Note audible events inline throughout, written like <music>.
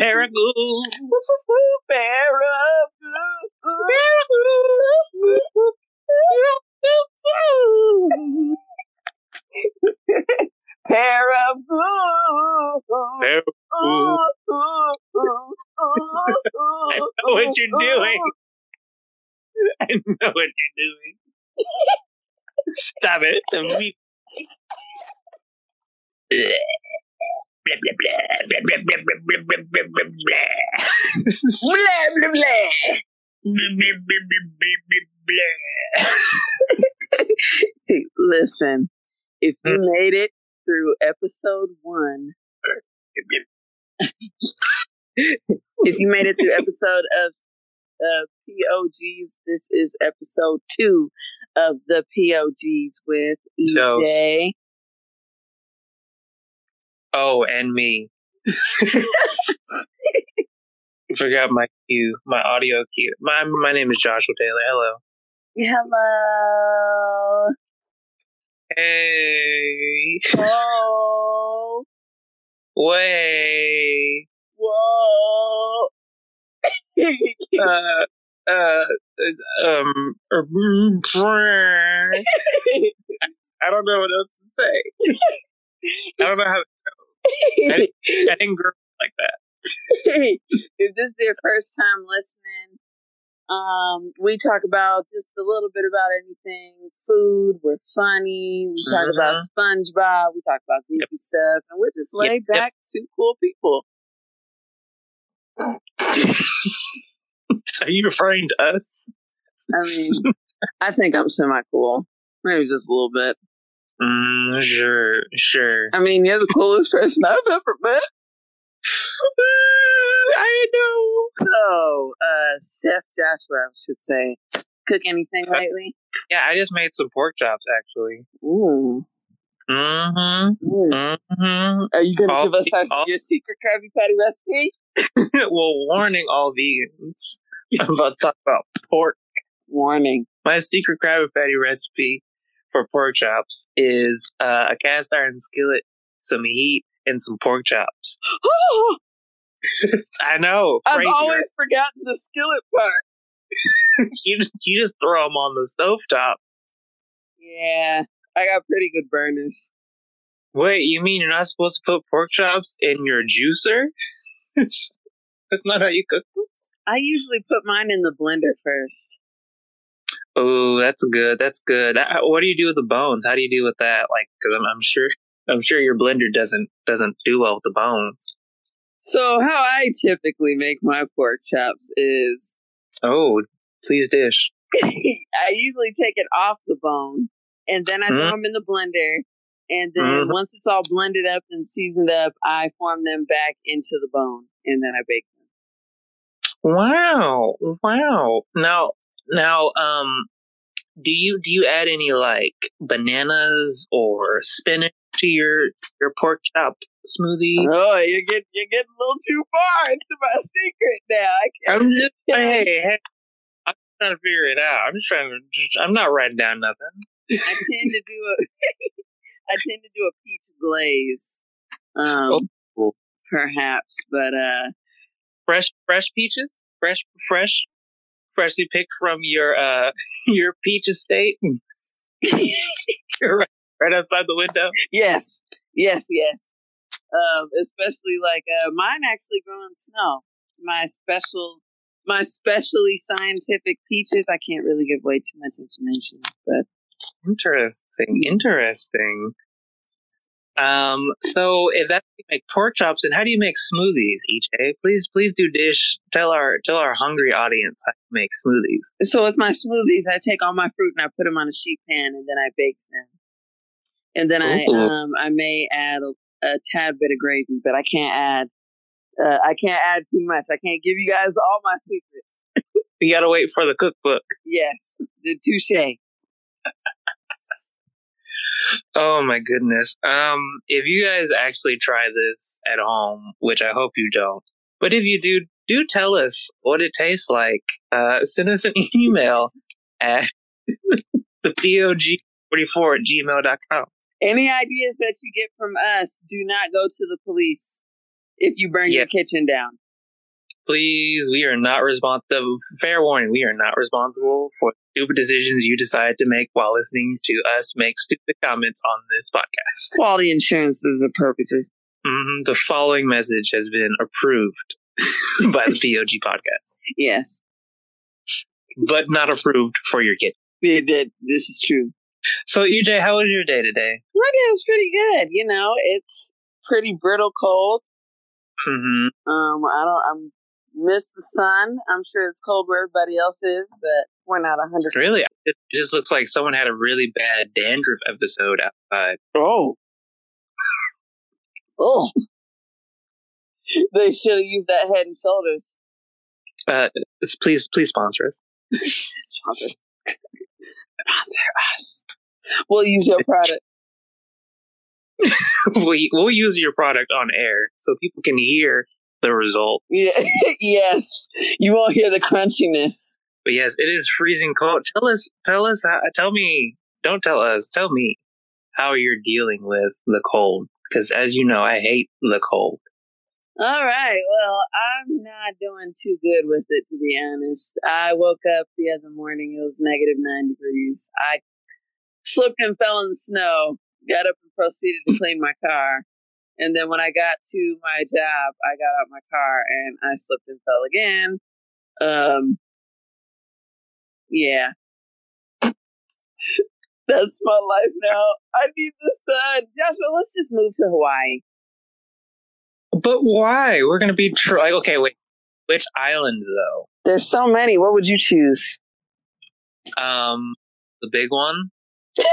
Paragoon. Pair of goo. I know what you're doing. I know what you're doing. <laughs> stab it, and we. Listen, if you mm. made it through episode one, if you made it through episode of uh, POGs, this is episode two of the POGs with EJ. Oh, and me. <laughs> Forgot my cue, my audio cue. My my name is Joshua Taylor. Hello. Hello. Hey. <laughs> Whoa. Way. Whoa. <laughs> Uh. Uh. Um. <laughs> I don't know what else to say. I don't know how. to. I didn't grow up like that. if this is your first time listening, um, we talk about just a little bit about anything food. We're funny. We talk about SpongeBob. We talk about goofy stuff, and we're just Mm-hmm. Yep, laid yep. back, two cool people. <laughs> <laughs> Are you referring to us? I mean, <laughs> I think I'm semi cool. Maybe just a little bit. Mm, sure, sure. I mean, you're the coolest <laughs> person I've ever met. I know. So, uh, Chef Joshua, I should say, cook anything lately? Yeah, I just made some pork chops actually. Ooh. Mm-hmm. Ooh. Mm-hmm. Are you gonna All give us our, all- your secret Krabby Patty recipe? well, warning all vegans. <laughs> I'm about to talk about pork. Warning. My secret Krabby Patty recipe for pork chops is uh, a cast iron skillet, some heat, and some pork chops. <gasps> <laughs> I know. I've always forgotten the skillet part. <laughs> you just, you just throw them on the stovetop. Yeah, I got pretty good burners. Wait, you mean you're not supposed to put pork chops in your juicer? That's not how you cook them. I usually put mine in the blender first. Oh, that's good. That's good. What do you do with the bones? How do you deal with that? Like, because I'm, I'm sure, I'm sure your blender doesn't doesn't do well with the bones. So how I typically make my pork chops is Oh, please dish. <laughs> I usually take it off the bone and then I throw Mhm. them in the blender. And then Mhm. once it's all blended up and seasoned up, I form them back into the bone and then I bake them. Wow, wow. Now, now, um, do you do you add any like bananas or spinach to your your pork chop smoothie? Oh, you get you get a little too far into my secret now. I can't. I'm just <laughs> hey, hey, I'm trying to figure it out. I'm just trying to. Just, I'm not writing down nothing. I tend to do a <laughs> I tend to do a peach glaze. Um Oh. perhaps, but uh fresh fresh peaches fresh fresh freshly picked from your uh <laughs> your peach estate <laughs> You're right, right outside the window yes. Yes, yes. Um especially like uh mine actually grow in snow. My special my specially scientific peaches, I can't really give away too much information, but interesting interesting um so if that's how you make pork chops then how do you make smoothies EJ? please please do dish tell our tell our hungry audience how to make smoothies so with my smoothies, I take all my fruit and I put them on a sheet pan and then I bake them. And then I um I may add a, a tad bit of gravy, but I can't add uh, I can't add too much. I can't give you guys all my secrets. you gotta wait for the cookbook Yes, the touche. Oh my goodness. Um, if you guys actually try this at home, which I hope you don't, but if you do, do tell us what it tastes like. Uh, send us an <laughs> email at <laughs> the POG 44 at gmail.com. Any ideas that you get from us, do not go to the police if you burn Yeah. your kitchen down. Please, we are not responsible. Fair warning, we are not responsible for stupid decisions you decide to make while listening to us make stupid comments on this podcast. <laughs> Quality insurance is the purposes. Mhm, The following message has been approved <laughs> by the <laughs> POG podcast, Yes, but not approved for your kid. This is true. So, EJ, how was your day today? My day was pretty good. You know, it's pretty brittle cold. hmm Um, I don't. I'm miss the sun. I'm sure it's cold where everybody else is, but we're not a hundred. Really? It just looks like someone had a really bad dandruff episode outside. Oh, <laughs> oh. they should have used that Head and Shoulders. Uh, please, please sponsor us. Sponsor Sponsor us. We'll use your product. <laughs> we, we'll use your product on air so people can hear the result. Yeah. <laughs> yes. You won't hear the crunchiness. But yes, it is freezing cold. Tell us, tell us, uh, tell me, don't tell us, tell me how you're dealing with the cold. Because as you know, I hate the cold. All right. Well, I'm not doing too good with it, to be honest. I woke up the other morning. It was negative nine degrees. I slipped and fell in the snow, got up and proceeded to clean my car. And then when I got to my job, I got out my car and I slipped and fell again. Um, yeah. That's my life now. I need the sun. Joshua, let's just move to Hawaii. But why? We're gonna be tr- like, okay, wait, which island though? There's so many. What would you choose? Um, the big one. <laughs>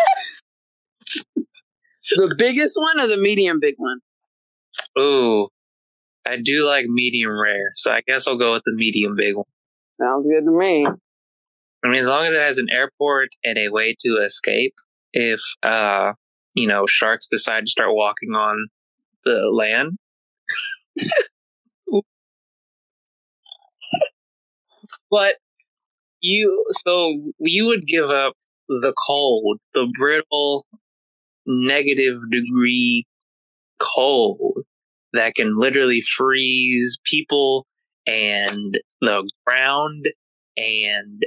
The biggest one or the medium big one? Ooh, I do like medium rare, so I guess I'll go with the medium big one. Sounds good to me. I mean, as long as it has an airport and a way to escape, if uh, you know, sharks decide to start walking on the land. <laughs> but you, so you would give up the cold, the brittle, negative degree cold that can literally freeze people and the ground and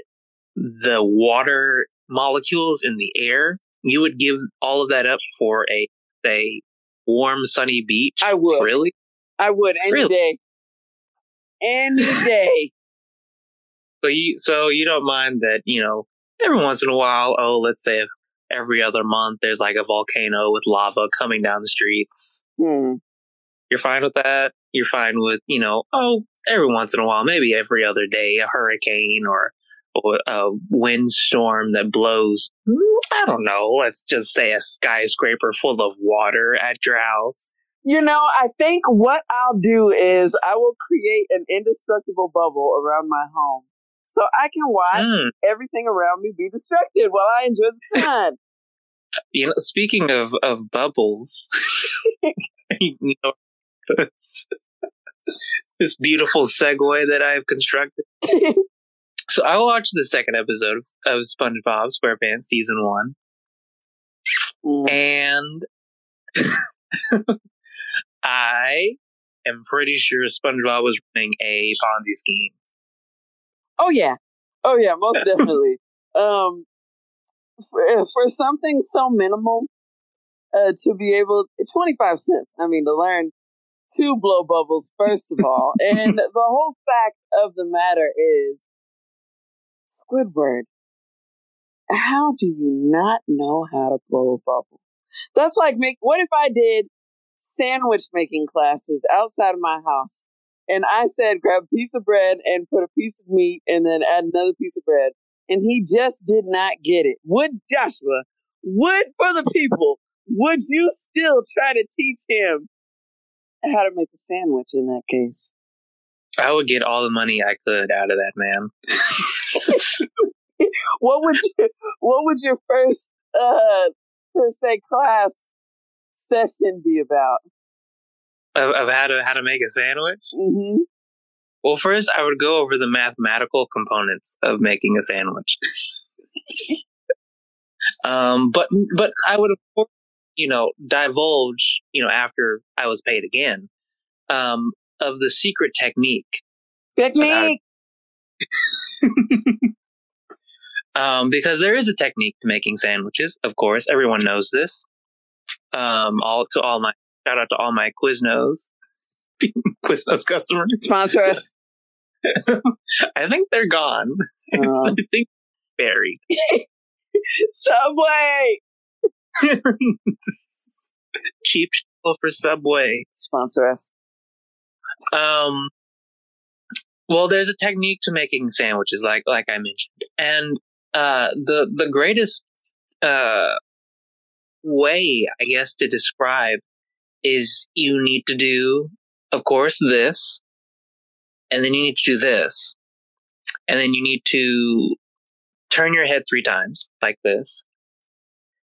the water molecules in the air. You would give all of that up for a a warm sunny beach. I would. Really? I would any Really? day. Any <laughs> day. So you so you don't mind that, you know, every once in a while, oh, let's say if every other month there's like a volcano with lava coming down the streets. Hmm. You're fine with that? You're fine with, you know, oh, every once in a while, maybe every other day, a hurricane or a windstorm that blows, mm, I don't know, let's just say a skyscraper full of water at your house. You know, I think what I'll do is I will create an indestructible bubble around my home. So I can watch Mm, everything around me be destructed while I enjoy the sun. <laughs> <laughs> you know, speaking of, of bubbles, <laughs> you know, this, this beautiful segue that I've constructed. So I watched the second episode of, SpongeBob SquarePants season one, Mm. and <laughs> I am pretty sure SpongeBob was running a Ponzi scheme. Oh yeah. Oh yeah, most <laughs> definitely. um for, for something so minimal, uh to be able twenty five cents. I mean to learn to blow bubbles, first of all. <laughs> and the whole fact of the matter is Squidward, how do you not know how to blow a bubble? That's like make what if I did sandwich making classes outside of my house and I said grab a piece of bread and put a piece of meat and then add another piece of bread and he just did not get it. Would Joshua, would for the people, would you still try to teach him how to make a sandwich in that case? I would get all the money I could out of that man. <laughs> What would you, what would your first uh per se class session be about? Of, of how to how to make a sandwich. hmm Well, first I would go over the mathematical components of making a sandwich. <laughs> Um, but but I would of course, you know, divulge, you know, after I was paid again, um, of the secret technique. Technique. <laughs> um, because there is a technique to making sandwiches. Of course, everyone knows this. Um, all to all my shout out to all my Quiznos, <laughs> Quiznos customers. Sponsor us. <laughs> I think they're gone. Uh, I think buried. Subway. Cheap for Subway. Sponsor us. Um, well, there's a technique to making sandwiches, like like I mentioned, and uh, the the greatest uh, way, I guess, to describe is you need to do, of course, this, and then you need to do this, and then you need to turn your head three times like this,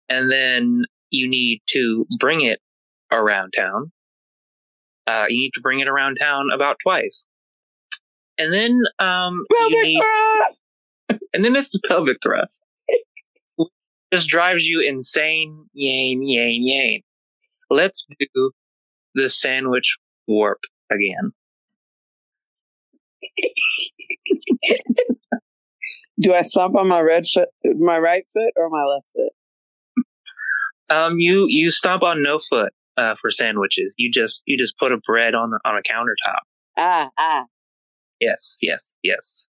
and then you need to bring it around town. Uh, you need to bring it around town about twice. And then um, Pelvic need, thrust. <laughs> and then it's the pelvic thrust. Just drives you insane, yain, yain, yain. Let's do the sandwich warp again. Do I stomp on my red foot, my right foot, or my left foot? Um, you you stomp on no foot uh, for sandwiches. You just you just put a bread on on a countertop. Ah, ah. Yes, yes, yes.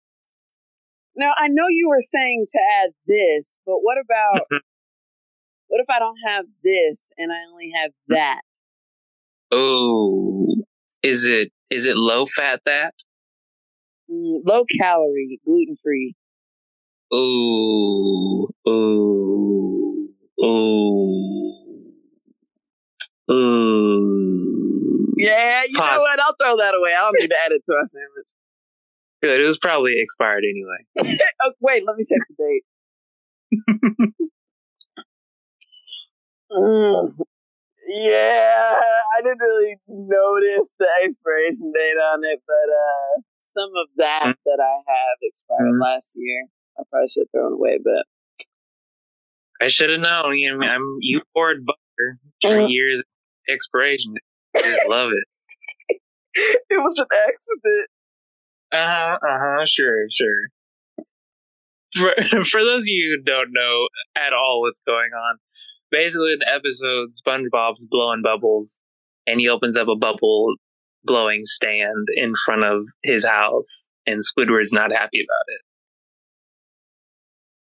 Now I know you were saying to add this, but what about what if I don't have this and I only have that? Oh, is it is it low fat that? Mm, low calorie, gluten free. Ooh, ooh, ooh, ooh. Yeah, you know what? I'll throw that away. I don't need to add it to our sandwich. Good. It was probably expired anyway. <laughs> Oh, wait, let me check the date. <laughs> Mm, yeah, I didn't really notice the expiration date on it, but uh, some of that that I have expired Mhm. last year. I probably should throw it away, but I should have known. You know, I'm you poured butter for Uh. years expiration. I just <laughs> love it. it was an accident. Uh huh. Uh huh. Sure. Sure. For <laughs> for those of you who don't know at all what's going on, basically in the episode, SpongeBob's blowing bubbles, and he opens up a bubble blowing stand in front of his house, and Squidward's not happy about it.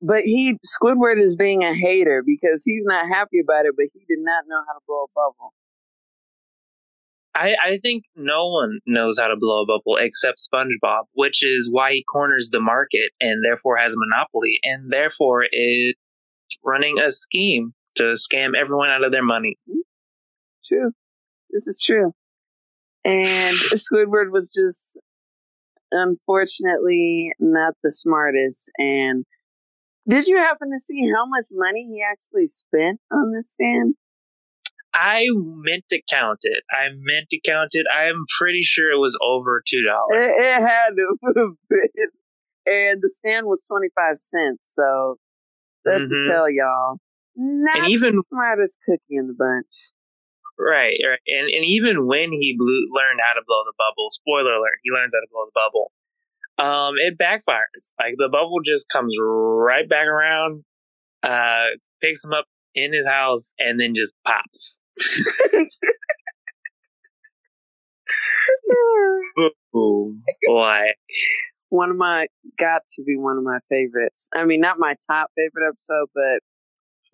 But he Squidward is being a hater because he's not happy about it, but he did not know how to blow a bubble. I, I think no one knows how to blow a bubble except SpongeBob, which is why he corners the market and therefore has a monopoly and therefore is running a scheme to scam everyone out of their money. Mm-hmm. True. This is true. And <laughs> Squidward was just unfortunately not the smartest. And did you happen to see how much money he actually spent on this stand? I meant to count it. I meant to count it. I'm pretty sure it was over two dollars. It, it had to <laughs> have. And the stand was 25 cents. So that's Mhm. to tell y'all. Not And even- the smartest cookie in the bunch. Right, right. And and even when he blew, learned how to blow the bubble, spoiler alert, he learns how to blow the bubble. Um, it backfires. Like the bubble just comes right back around, uh, picks him up in his house, and then just pops. <laughs> Boy. one of my got to be one of my favorites. I mean, not my top favorite episode, but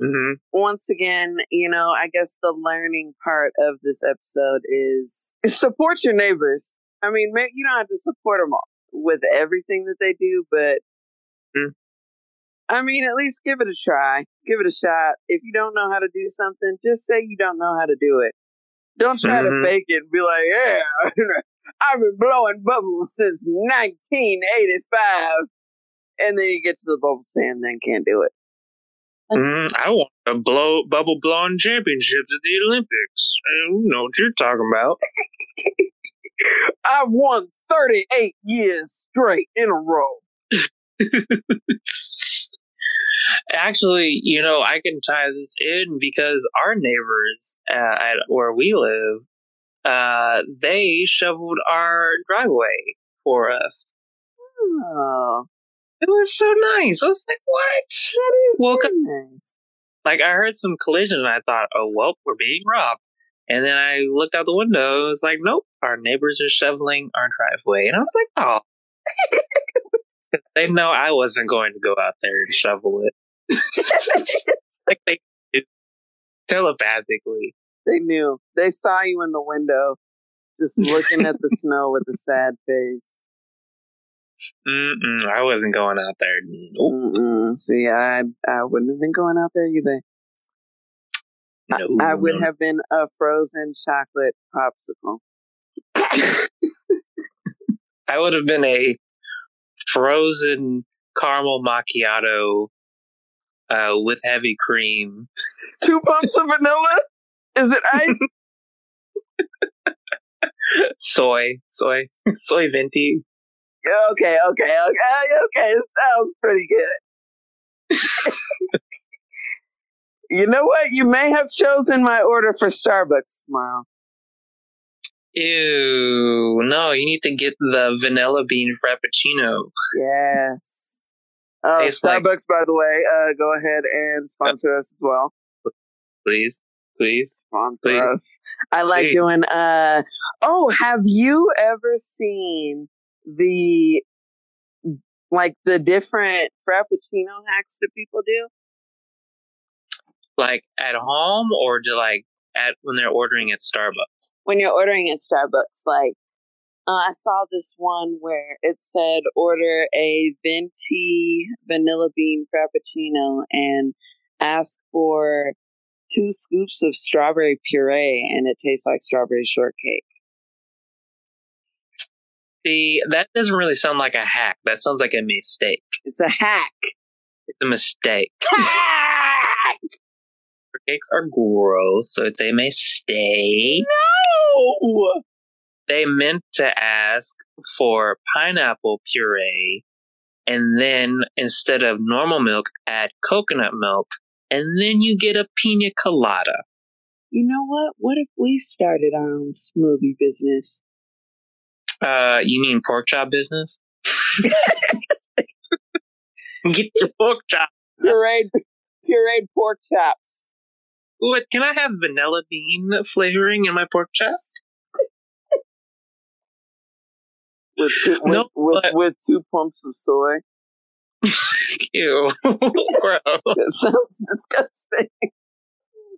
hmm once again, you know, I guess the learning part of this episode is support your neighbors. I mean, you don't have to support them all with everything that they do, but Mm. I mean, at least give it a try. Give it a shot. If you don't know how to do something, just say you don't know how to do it. Don't try Mhm. to fake it and be like, yeah, <laughs> I've been blowing bubbles since 1985. And then you get to the bubble stand and then can't do it. Mm, I want a blow bubble blowing championships at the Olympics. I don't know what you're talking about. <laughs> I've won 38 years straight in a row. Actually, you know, I can tie this in because our neighbors uh, at where we live, uh, they shoveled our driveway for us. Oh, It was so nice. I was like, what? that is Well, nice. Like, I heard some collision and I thought, oh, well, we're being robbed. And then I looked out the window. It was like, nope, our neighbors are shoveling our driveway. And I was like, oh. <laughs> they know I wasn't going to go out there and shovel it. <laughs> like, they telepathically. They knew. They saw you in the window, just looking at the <laughs> snow with a sad face. Mm-mm, I wasn't going out there. Nope. See, I I wouldn't have been going out there either. I- would have been a frozen chocolate popsicle. I would have been a frozen caramel macchiato uh, with heavy cream. <laughs> Two pumps of vanilla. Is it ice? <laughs> soy, soy, soy venti. okay, okay, okay, okay. It sounds pretty good. <laughs> you know what? You may have chosen my order for Starbucks tomorrow. Ew, no, you need to get the vanilla bean frappuccino. Yes. <laughs> Oh, Tastes like- Starbucks, by the way, uh, go ahead and sponsor us as well. Please, please. Sponsor Please. us. I like Please. doing. Uh, oh, have you ever seen the like the different frappuccino hacks that people do? Like at home or to like at when they're ordering at Starbucks. when you're ordering at Starbucks. Like, uh, I saw this one where it said order a venti vanilla bean frappuccino and ask for two scoops of strawberry puree, and it tastes like strawberry shortcake. See, that doesn't really sound like a hack. That sounds like a mistake. It's a hack. It's a mistake. Hack! Cakes are gross, so it's a mistake. No! They meant to ask for pineapple puree, and then instead of normal milk, add coconut milk, and then you get a pina colada. You know what? What if we started our own smoothie business? Uh, you mean pork chop business? <laughs> Get your pork chop. Pureed, pureed pork chops. What? Can I have vanilla bean flavoring in my pork chop? With two, with, with, but- with two pumps of soy. <laughs> Ew, <laughs> bro. That sounds disgusting.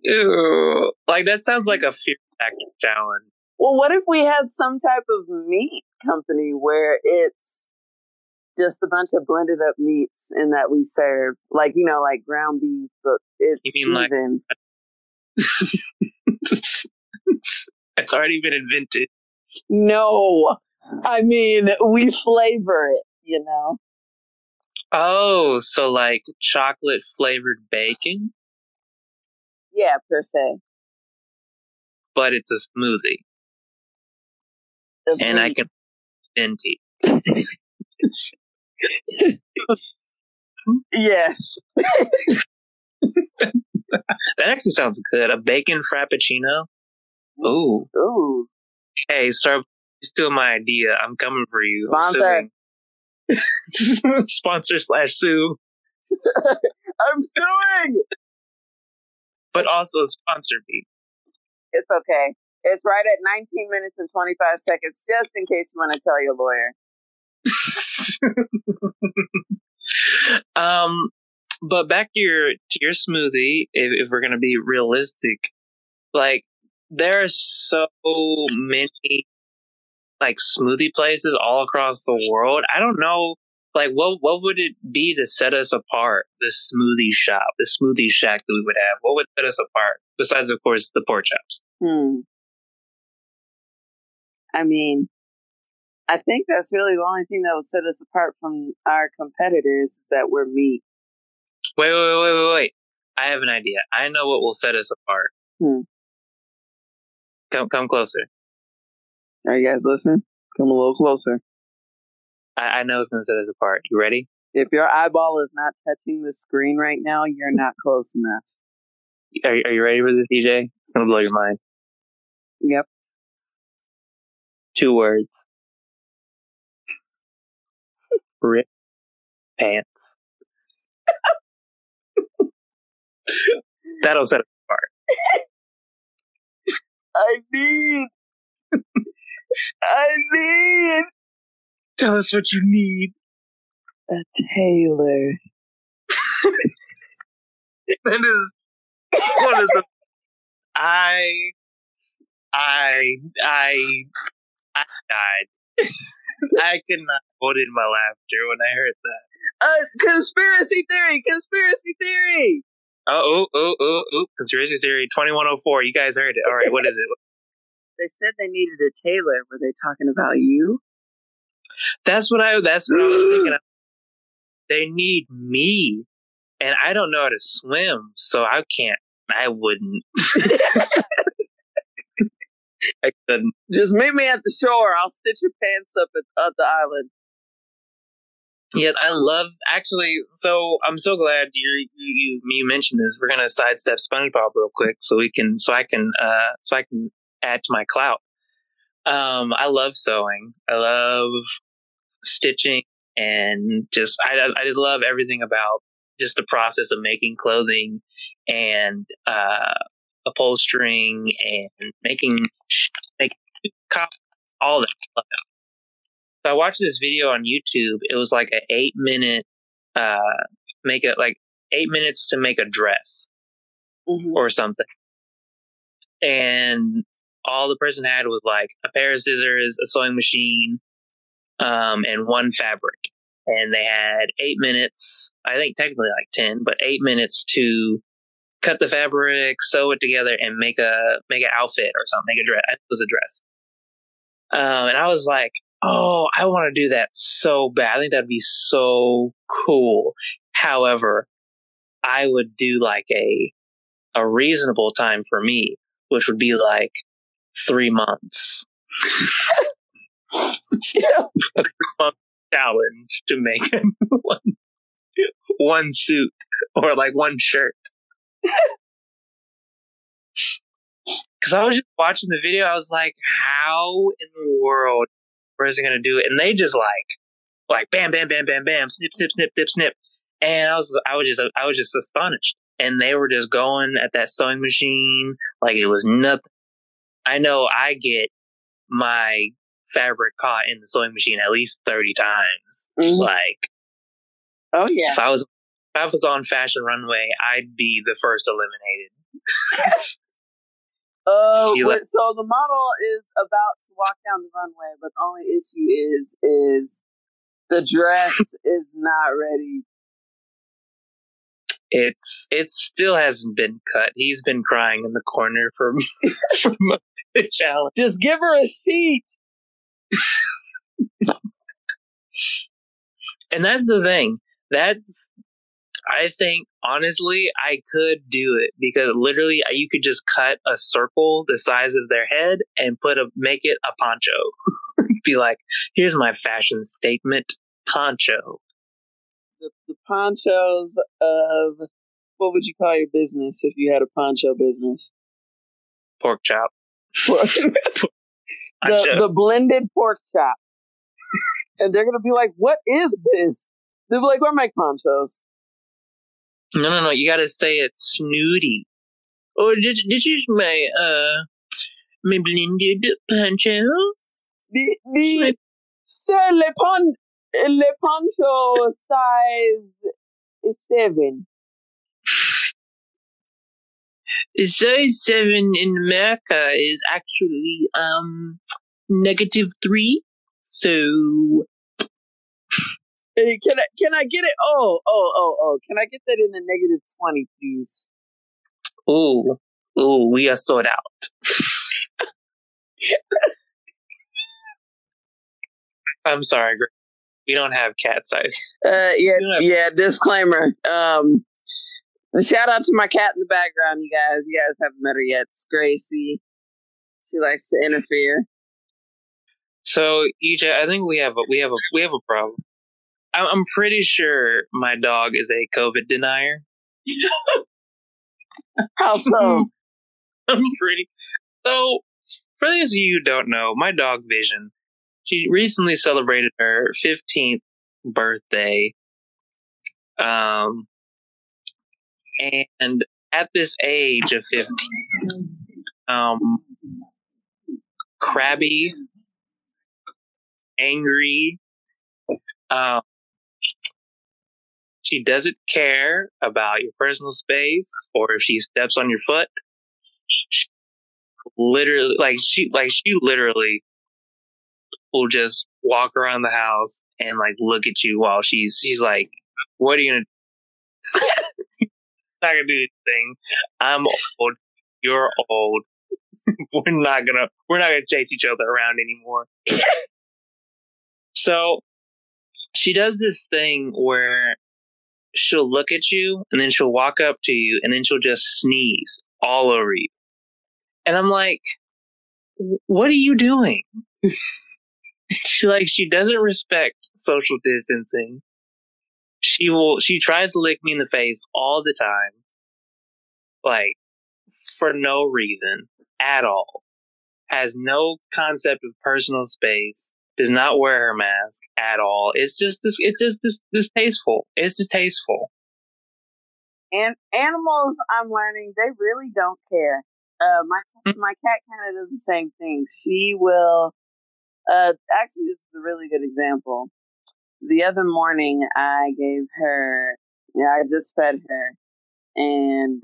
Ew. Like that sounds like a fear factor challenge. Well, what if we had some type of meat company where it's just a bunch of blended up meats and that we serve, like you know, like ground beef, but it's You mean like- seasoned. <laughs> it's already been invented. no, I mean we flavor it. You know, Oh, so like chocolate flavored bacon, yeah, per se. but it's a smoothie, and I can venti. <laughs> yes, <laughs> <laughs> That actually sounds good. A bacon frappuccino. Ooh, ooh, hey, sir, you steal my idea. I'm coming for you. Sponsor. <laughs> Sponsor slash sue, <laughs> I'm suing. but also sponsor me. It's okay. It's right at 19 minutes and 25 seconds, just in case you want to tell your lawyer. um, but back to your to your smoothie. If, if we're gonna be realistic, like there are so many like smoothie places all across the world. I don't know, like what what would it be to set us apart? The smoothie shop, the smoothie shack that we would have. What would set us apart? Besides, of course, the pork chops. Hmm. I mean, I think that's really the only thing that will set us apart from our competitors is that we're meat. Wait, wait, wait, wait, wait. I have an idea. I know what will set us apart. Hmm. Come, come closer. Are you guys listening? Come a little closer. I, I know it's going to set us apart. You ready? If your eyeball is not touching the screen right now, you're not close enough. Are, are you ready for this, DJ? It's gonna blow your mind. Yep. Two words. <laughs> Rip pants. That'll set it apart. <laughs> I need. I need Tell us what you need. a Taylor. <laughs> That is one of the. I, I, I, I died. I could not hold in my laughter when I heard that. Uh, conspiracy theory, conspiracy theory. Oh, oh, oh, oh, oh! Conspiracy theory twenty one hundred oh four. You guys heard it. All right, what is it? <laughs> They said they needed a Taylor. Were they talking about you? That's what I. That's what I was <gasps> thinking. Of. They need me, and I don't know how to swim, so I can't. I wouldn't. <laughs> I couldn't. Just meet me at the shore. I'll stitch your pants up at, at the island. Yet I love actually. So I'm so glad you you you mentioned this. We're gonna sidestep SpongeBob real quick, so we can so I can uh so I can add to my clout. Um, I love sewing. I love stitching, and just I I just love everything about just the process of making clothing and uh upholstering and making making all that. So I watched this video on YouTube. It was like an eight minute, uh, make it like eight minutes to make a dress Mhm. or something. And all the person had was like a pair of scissors, a sewing machine, um, and one fabric. And they had eight minutes, I think technically like 10, but eight minutes to cut the fabric, sew it together and make a, make an outfit or something, make a dress. It was a dress. Um, and I was like, oh, I want to do that so bad. I think that'd be so cool. However, I would do like a a reasonable time for me, which would be like three months <laughs> <laughs> challenge to make <laughs> one one suit or like one shirt. Because I was just watching the video, I was like, "How in the world is it gonna do it?" And they just like, like, bam, bam, bam, bam, bam, snip, snip, snip, snip, snip. And I was, I was just, I was just astonished. And they were just going at that sewing machine like it was nothing. I know I get my fabric caught in the sewing machine at least thirty times. Mhm. Like Oh yeah. if I was, if I was on Fashion Runway, I'd be the first eliminated. <laughs> Uh, wait, so the model is about to walk down the runway, but the only issue is is the dress <laughs> is not ready. It's it still hasn't been cut. He's been crying in the corner for <laughs> for the challenge. Just give her a sheet. And that's the thing. That's I think honestly I could do it because literally uh, you could just cut a circle the size of their head and put a make it a poncho. <laughs> Be like, here's my fashion statement poncho. The, the ponchos of what would you call your business if you had a poncho business? Pork chop. <laughs> the the blended pork chop. <laughs> and they're gonna be like, "What is this?" They'll be like, "We're make ponchos." No, no, no. You got to say it snooty. Or this, this is my uh my blended poncho. The the sir le pon le poncho size is seven. Size seven in America is actually um negative three. So Hey, can I can I get it? Oh oh oh oh! Can I get that in a negative twenty, please? oh oh, we are sold out. <laughs> I'm sorry, We don't have cat size. Uh, yeah, Yeah. yeah. Disclaimer. Um, shout out to my cat in the background, you guys. You guys haven't met her yet. It's Gracie. She likes to interfere. So EJ, I think we have a we have a we have a problem. I'm pretty sure my dog is a COVID denier. <laughs> How so? <laughs> I'm pretty. So, for those of you who don't know, my dog Vision, she recently celebrated her 15th birthday. Um, and at this age of 15, um, crabby, angry, um, she doesn't care about your personal space or if she steps on your foot. She literally, like she, like she literally will just walk around the house and like look at you while she's she's like, "What are you gonna?" <laughs> it's not gonna do anything. I'm old. You're old. <laughs> we're not gonna we're not gonna chase each other around anymore. <laughs> so she does this thing where she'll look at you and then she'll walk up to you and then she'll just sneeze all over you. And I'm like, what are you doing? <laughs> she like she doesn't respect social distancing. She will she tries to lick me in the face all the time. Like for no reason at all. Has no concept of personal space. Does not wear her mask at all. It's just this. It's just this distasteful. It's distasteful. And animals, I'm learning they really don't care. Uh, my mm-hmm. my cat kind of does the same thing. She will. Uh, actually, this is a really good example. The other morning, I gave her. Yeah, I just fed her, and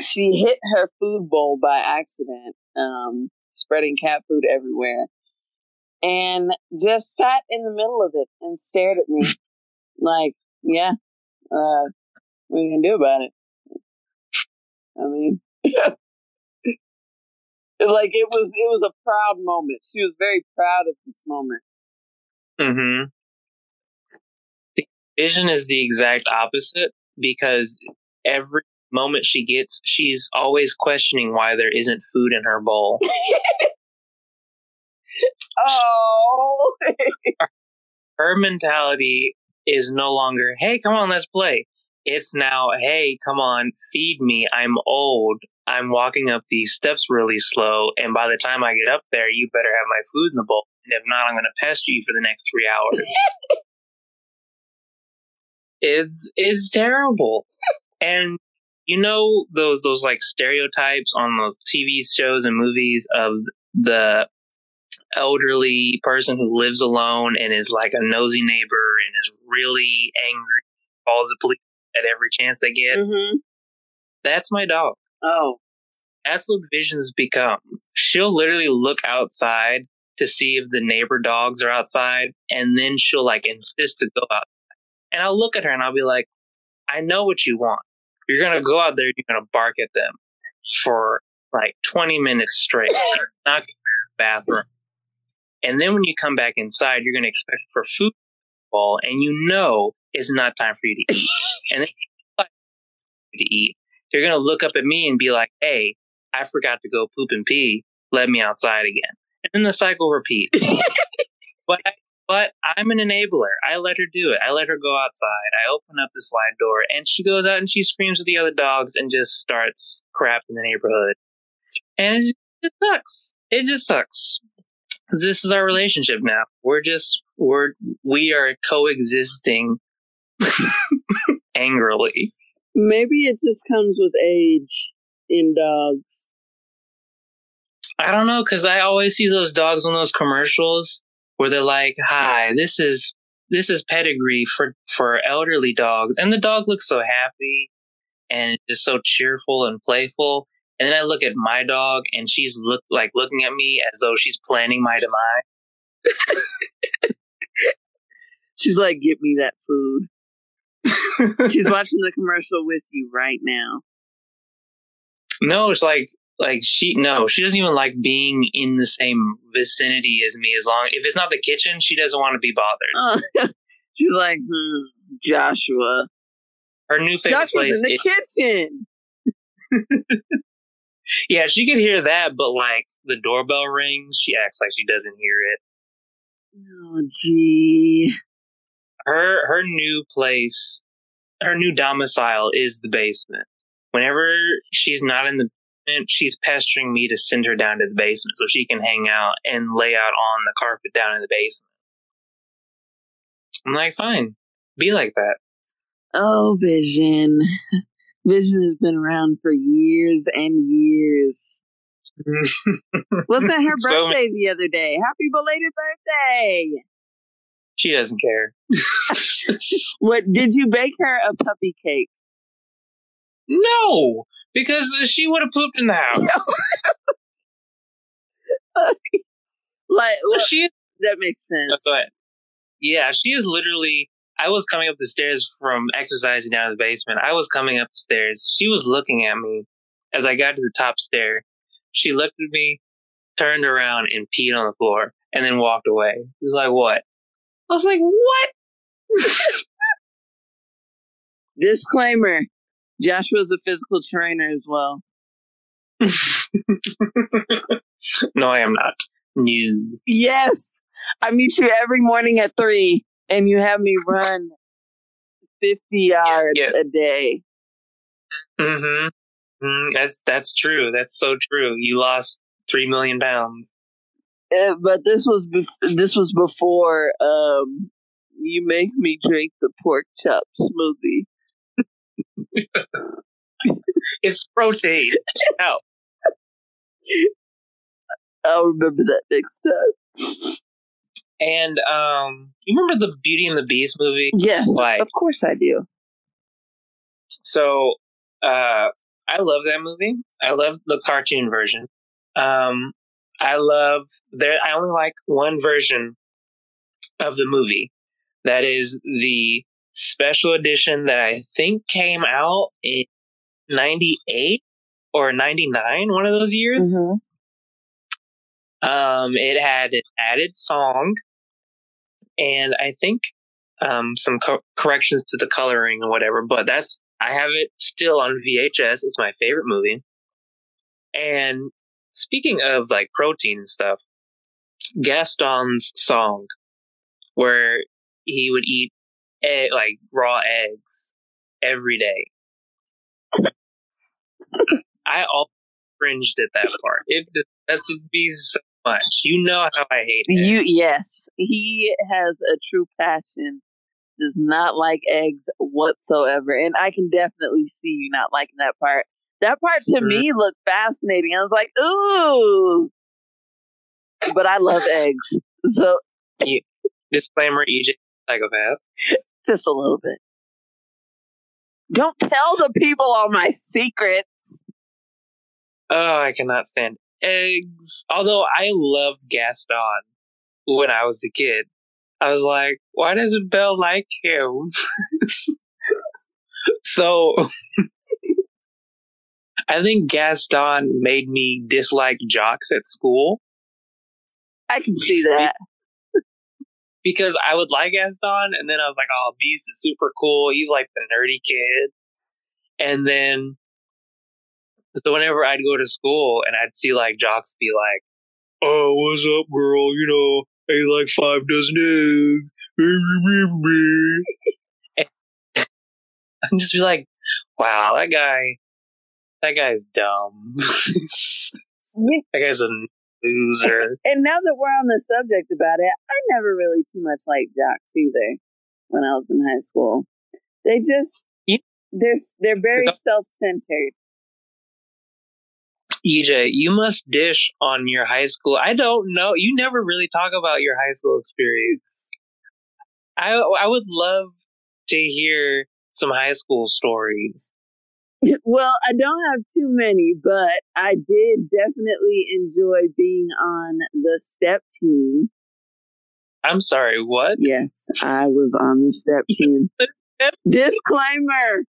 she hit her food bowl by accident, um, spreading cat food everywhere, and just sat in the middle of it and stared at me <laughs> like, yeah, uh, what are you gonna do about it? I mean, <laughs> like it was, it was a proud moment. She was very proud of this moment. Mm hmm. The vision is the exact opposite because every moment she gets, she's always questioning why there isn't food in her bowl. <laughs> oh. <laughs> her mentality is no longer, hey, come on, let's play. It's now, hey, come on, feed me. I'm old. I'm walking up these steps really slow. And by the time I get up there, you better have my food in the bowl. And if not, I'm going to pester you for the next three hours. <laughs> it's, it's terrible. And you know those those like stereotypes on those TV shows and movies of the elderly person who lives alone and is like a nosy neighbor and is really angry, calls the police at every chance they get. Mm-hmm. That's my dog. Oh, that's what Vision's become. She'll literally look outside to see if the neighbor dogs are outside, and then she'll like insist to go out. And I'll look at her and I'll be like, I know what you want. You're going to go out there and you're going to bark at them for like 20 minutes straight, not bathroom. And then when you come back inside, you're going to expect for food ball, and you know it's not time for you to eat. <laughs> and then to eat, you're going to look up at me and be like, "Hey, I forgot to go poop and pee. Let me outside again." And then the cycle repeats. <laughs> but but I'm an enabler. I let her do it. I let her go outside. I open up the slide door and she goes out and she screams at the other dogs and just starts crap in the neighborhood. And it just sucks. It just sucks. This is our relationship now. We're just, we're, we are coexisting <laughs> angrily. Maybe it just comes with age in dogs. I don't know, because I always see those dogs on those commercials where they're like, "Hi, this is this is pedigree for for elderly dogs," and the dog looks so happy and is so cheerful and playful. And then I look at my dog, and she's look like looking at me as though she's planning my demise. <laughs> she's like, "Get me that food." <laughs> she's watching the commercial with you right now. No, it's like like she no, she doesn't even like being in the same vicinity as me. As long if it's not the kitchen, she doesn't want to be bothered. Oh, <laughs> she's like hmm, Joshua. Her new favorite Joshua's place in the is, kitchen. Yeah, she could hear that, but like the doorbell rings, she acts like she doesn't hear it. Oh, gee. her her new place, her new domicile is the basement. Whenever she's not in the basement, she's pestering me to send her down to the basement so she can hang out and lay out on the carpet down in the basement. I'm like, fine, be like that. Oh, Vision. <laughs> Vision has been around for years and years. <laughs> Wasn't her So- birthday the other day? Happy belated birthday! She doesn't care. <laughs> What did you bake her a puppy cake? no, because she would have pooped in the house. <laughs> Like well, she that makes sense. Go ahead. Yeah, she is literally. I was coming up the stairs from exercising down in the basement. I was coming up the stairs. She was looking at me as I got to the top stair. She looked at me, turned around, and peed on the floor, and then walked away. She was like, "What?" I was like, "What?" <laughs> Disclaimer: Joshua's a physical trainer as well. <laughs> no, I am not. New. Yes, I meet you every morning at three, and you have me run fifty yards Yeah. a day. Mm-hmm. mm That's that's true. That's so true. You lost three million pounds. Uh, but this was bef- this was before um, you make me drink the pork chop smoothie. <laughs> It's protein. Hell. I'll remember that next time. And um, you remember the Beauty and the Beast movie? Yes, Like- of course I do. So, uh, I love that movie. I love the cartoon version. Um, I love there. I only like one version of the movie. That is the special edition that I think came out in '98 or '99, one of those years. Mhm. Um, it had an added song, and I think um, some co- corrections to the coloring and whatever. But that's I have it still on VHS. It's my favorite movie. And speaking of like protein and stuff, Gaston's song, where he would eat egg, like raw eggs every day. I all cringed at that part. It that's would be so much. You know how I hate it. You yes, he has a true passion. Does not like eggs whatsoever, and I can definitely see you not liking that part. That part to mm-hmm. me looked fascinating. I was like, ooh, but I love eggs, so Disclaimer: EJ psychopath. just a little bit. Don't tell the people all my secrets. Oh, I cannot stand eggs. Although I loved Gaston when I was a kid. I was like, why doesn't Belle like him? <laughs> so <laughs> I think Gaston made me dislike jocks at school I can see that. <laughs> because I would like Gaston and then I was like, oh, Beast is super cool. He's like the nerdy kid. And then so whenever I'd go to school and I'd see like jocks be like, "Oh, what's up, girl? You know, I ate like five dozen eggs." <laughs> I'd just be like, "Wow, that guy, that guy's dumb. <laughs> that guy's a loser." <laughs> And now that we're on the subject about it, I never really too much liked jocks either when I was in high school. They just they're they're very self centered. EJ, you must dish on your high school. I don't know. You never really talk about your high school experience. I I would love to hear some high school stories. Well, I don't have too many, but I did definitely enjoy being on the step team. I'm sorry, what? Yes, I was on the step <laughs> team. <laughs> Disclaimer.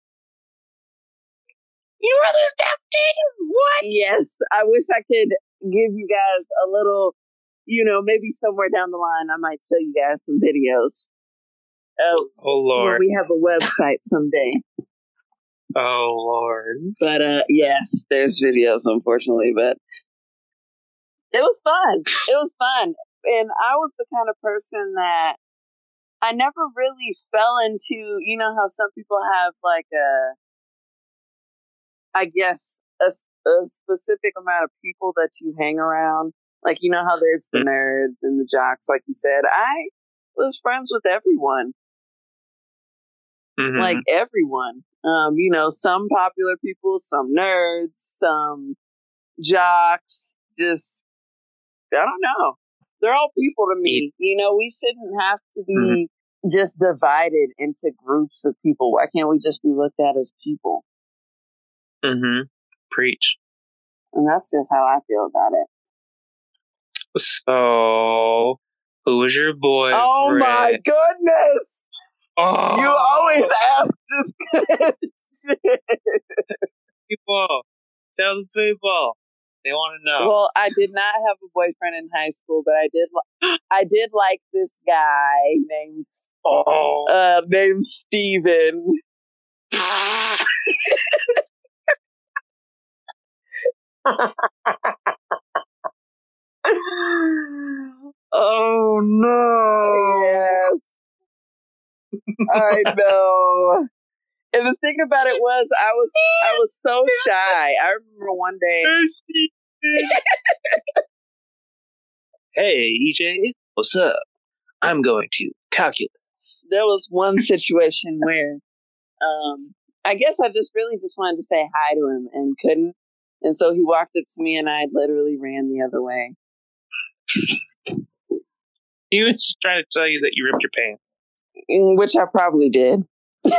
You were the step team. What? Yes, I wish I could give you guys a little, you know, maybe somewhere down the line I might show you guys some videos. Oh, Oh lord. we have a website someday. Oh lord. But uh yes, there's videos unfortunately, but it was fun. It was fun. And I was the kind of person that I never really fell into, you know, how some people have like a, I guess, a, a specific amount of people that you hang around. Like, you know how there's the nerds and the jocks, like you said. I was friends with everyone. Mhm. Like everyone. Um, you know, some popular people, some nerds, some jocks, just I don't know. They're all people to me. You know, we shouldn't have to be just divided into groups of people. Why can't we just be looked at as people? Mhm. Preach. And that's just how I feel about it. So, who was your boy? Oh my goodness! Oh, You always ask this <laughs> people. Tell the people. They want to know. Well, I did not have a boyfriend in high school, but I did. Li- <gasps> I did like this guy named oh. uh named Steven. <laughs> <laughs> oh no. Yes, I know. And the thing about it was, I was I was so shy. I remember one day. <laughs> hey, EJ, what's up? I'm going to calculus. there was one situation where um I guess I just really just wanted to say hi to him and couldn't. And so he walked up to me and I literally ran the other way. <laughs> He was just trying to tell you that you ripped your pants. Mm, Which I probably did. <laughs>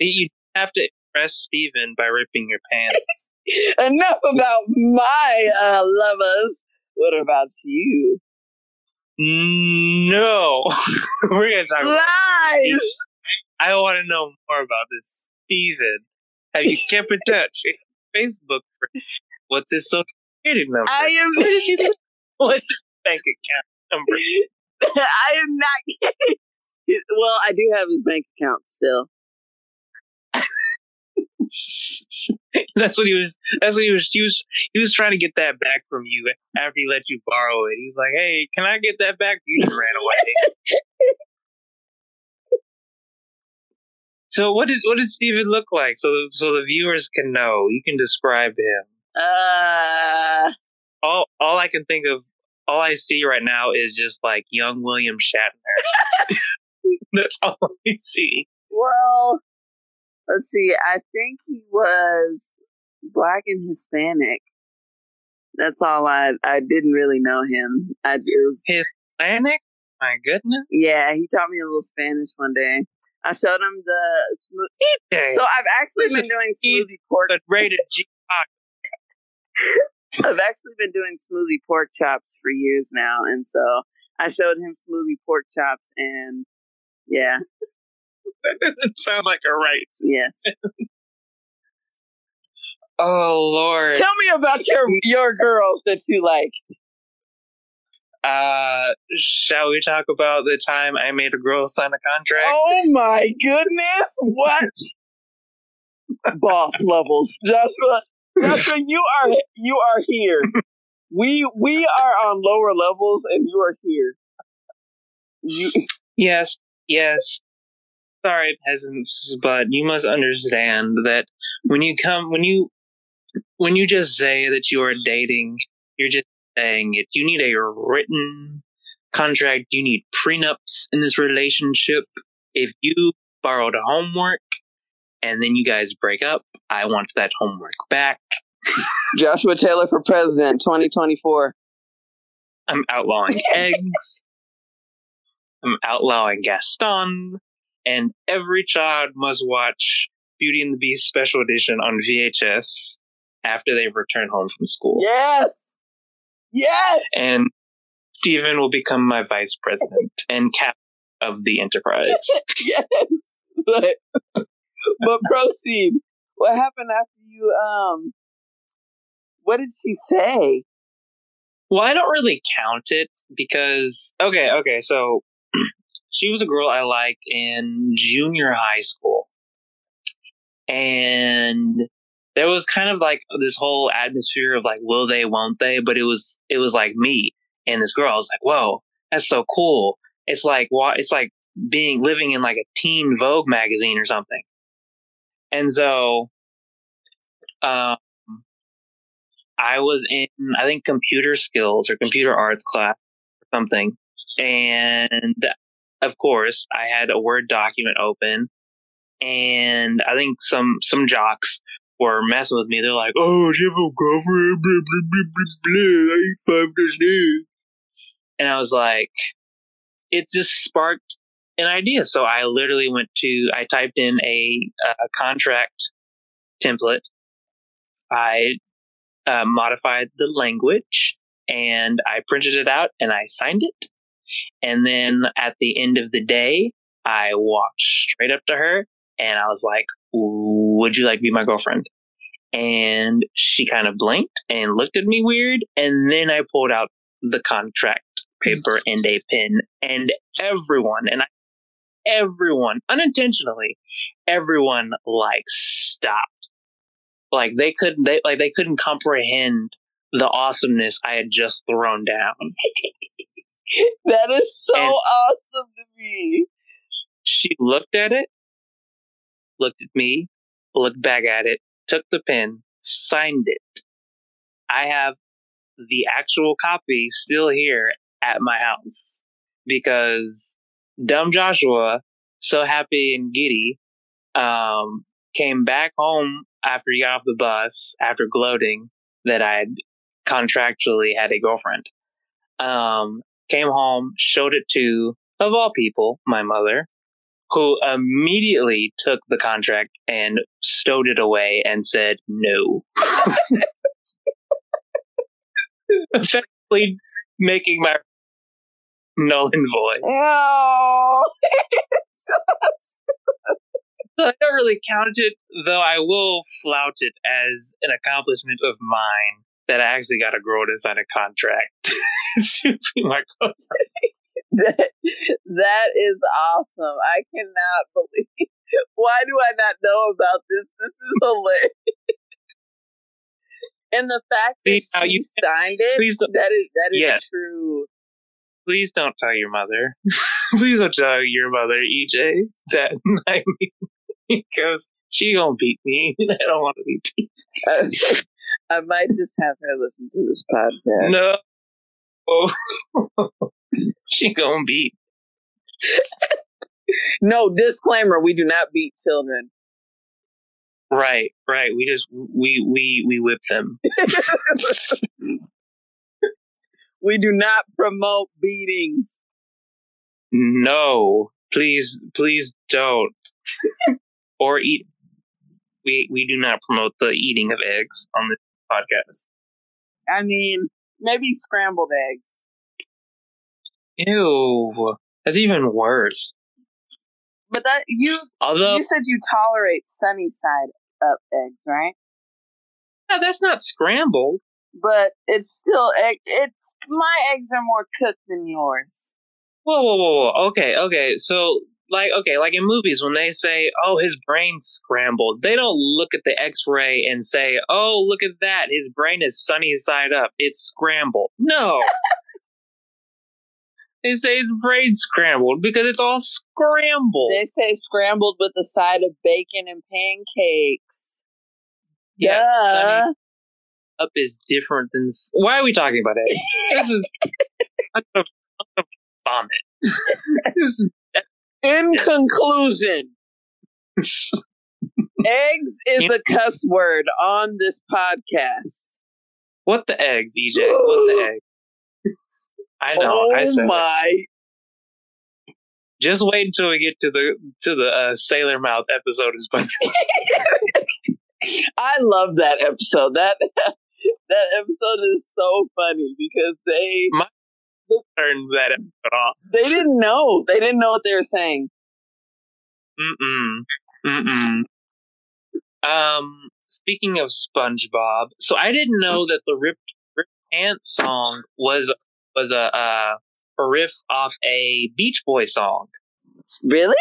You have to impress Steven by ripping your pants. <laughs> Enough about my uh lovers. What about you? no. We're going to talk about Lies! I want to know more about this Steven. Have you kept in touch? Facebook what's his social security number? I am what's his bank account number? I am not <laughs> <laughs> <laughs> Well, I do have his bank account still. that's what he was. That's what he was. He was. He was trying to get that back from you after he let you borrow it. He was like, "Hey, can I get that back?" You just ran away. So what is what does Steven look like? So so the viewers can know. You can describe him. Uh All all I can think of, all I see right now is just like young William Shatner. <laughs> That's all I see. well let's see, I think he was black and Hispanic. That's all I I didn't really know him. I it was Hispanic. My goodness. yeah, he taught me a little Spanish one day. I showed him the smooth- Okay. so I've actually been doing smoothie pork But rated G. <laughs> I've actually been doing smoothie pork chops for years now, and so I showed him smoothie pork chops, and yeah, <laughs> That doesn't sound like a right. yes. <laughs> Oh Lord. Tell me about your your girls that you like. Uh, shall we talk about the time I made a girl sign a contract? Oh my goodness! What? <laughs> Boss levels, Joshua. Joshua, you are you are here. We we are on lower levels, and you are here. You, Yes, yes. Sorry, peasants, but you must understand that when you come, when you, when you just say that you are dating, you're just saying it. You need a written contract. You need prenups in this relationship. If you borrowed a homework and then you guys break up, I want that homework back. <laughs> Joshua Taylor for president, twenty twenty four. I'm outlawing <laughs> eggs. I'm outlawing Gaston. And every child must watch Beauty and the Beast special edition on VHS after they return home from school. Yes, yes. And Steven will become my vice president and captain of the enterprise. <laughs> yes. But but proceed. What happened after you um what did she say? Well, I don't really count it because okay, okay, so <clears throat> she was a girl I liked in junior high school. And there was kind of like this whole atmosphere of like will they, won't they, but it was it was like me and this girl. I was like, "Whoa, That's so cool. It's like it's like being living in like a teen Vogue magazine or something. And so, um, I was in I think computer skills or computer arts class or something, and of course I had a Word document open, and I think some some jocks were messing with me. They're like, "Oh, do you have a girlfriend?" Blah blah blah blah blah. I eat five days And I was like, it just sparked an idea. So I literally went to, I typed in a, a contract template. I uh, modified the language and I printed it out and I signed it. And then at the end of the day, I walked straight up to her and I was like, would you like to be my girlfriend? And she kind of blinked and looked at me weird. And then I pulled out the contract paper and a pen and everyone, and I, everyone unintentionally, everyone like stopped. Like they couldn't, they, like they couldn't comprehend the awesomeness I had just thrown down. <laughs> that is so and awesome to me. She looked at it, looked at me, looked back at it, took the pen, signed it. I have the actual copy still here at my house because dumb Joshua, so happy and giddy, um, came back home after he got off the bus after gloating that I contractually had a girlfriend. Um, came home, showed it to, of all people, my mother, who immediately took the contract and stowed it away and said no. <laughs> Effectively making my null and void. Oh. <laughs> I don't really count it, though I will flout it as an accomplishment of mine that I actually got a girl to sign a contract <laughs> to be my girlfriend. That, <laughs> that is awesome. I cannot believe. <laughs> Why do I not know about this? This is hilarious. and the fact that you signed it, please that is that is yes. true. Please don't tell your mother. <laughs> please don't tell your mother, EJ, that I mean, because she gonna beat me. I don't want to be beat. I might just have her listen to this podcast. No. Oh. <laughs> she gonna beat. <laughs> no, disclaimer, we do not beat children. Right, right. We just we we we whip them. <laughs> we do not promote beatings. No, please, please don't. or eat. We we do not promote the eating of eggs on the podcast. I mean, maybe scrambled eggs. Ew, that's even worse. But that you, although you said you tolerate sunny side up eggs, right? Yeah, that's not scrambled. But it's still egg. It's my eggs are more cooked than yours. Whoa, whoa, whoa, whoa. Okay, okay. So, like, okay, like in movies when they say, "Oh, his brain's scrambled," they don't look at the X-ray and say, "Oh, look at that, his brain is sunny side up. It's scrambled." No. <laughs> They say his brain scrambled because it's all scrambled. They say scrambled with a side of bacon and pancakes. Yes, yeah, up is different than. Why are we talking about eggs? <laughs> this is. I'm gonna, I'm gonna vomit. <laughs> is, In conclusion, eggs is a cuss word on this podcast. What the eggs, EJ? what the <gasps> eggs? I know. Oh I my! It. Just wait until we get to the to the uh, Sailor Mouth episode of SpongeBob. <laughs> I love that episode. That <laughs> that episode is so funny because they My, turned that episode off. They didn't know. They didn't know what they were saying. Mm mm. Mm mm. Um. Speaking of SpongeBob, so I didn't know that the Rip Ripped Pants song was was a, a a riff off a Beach Boy song. Really?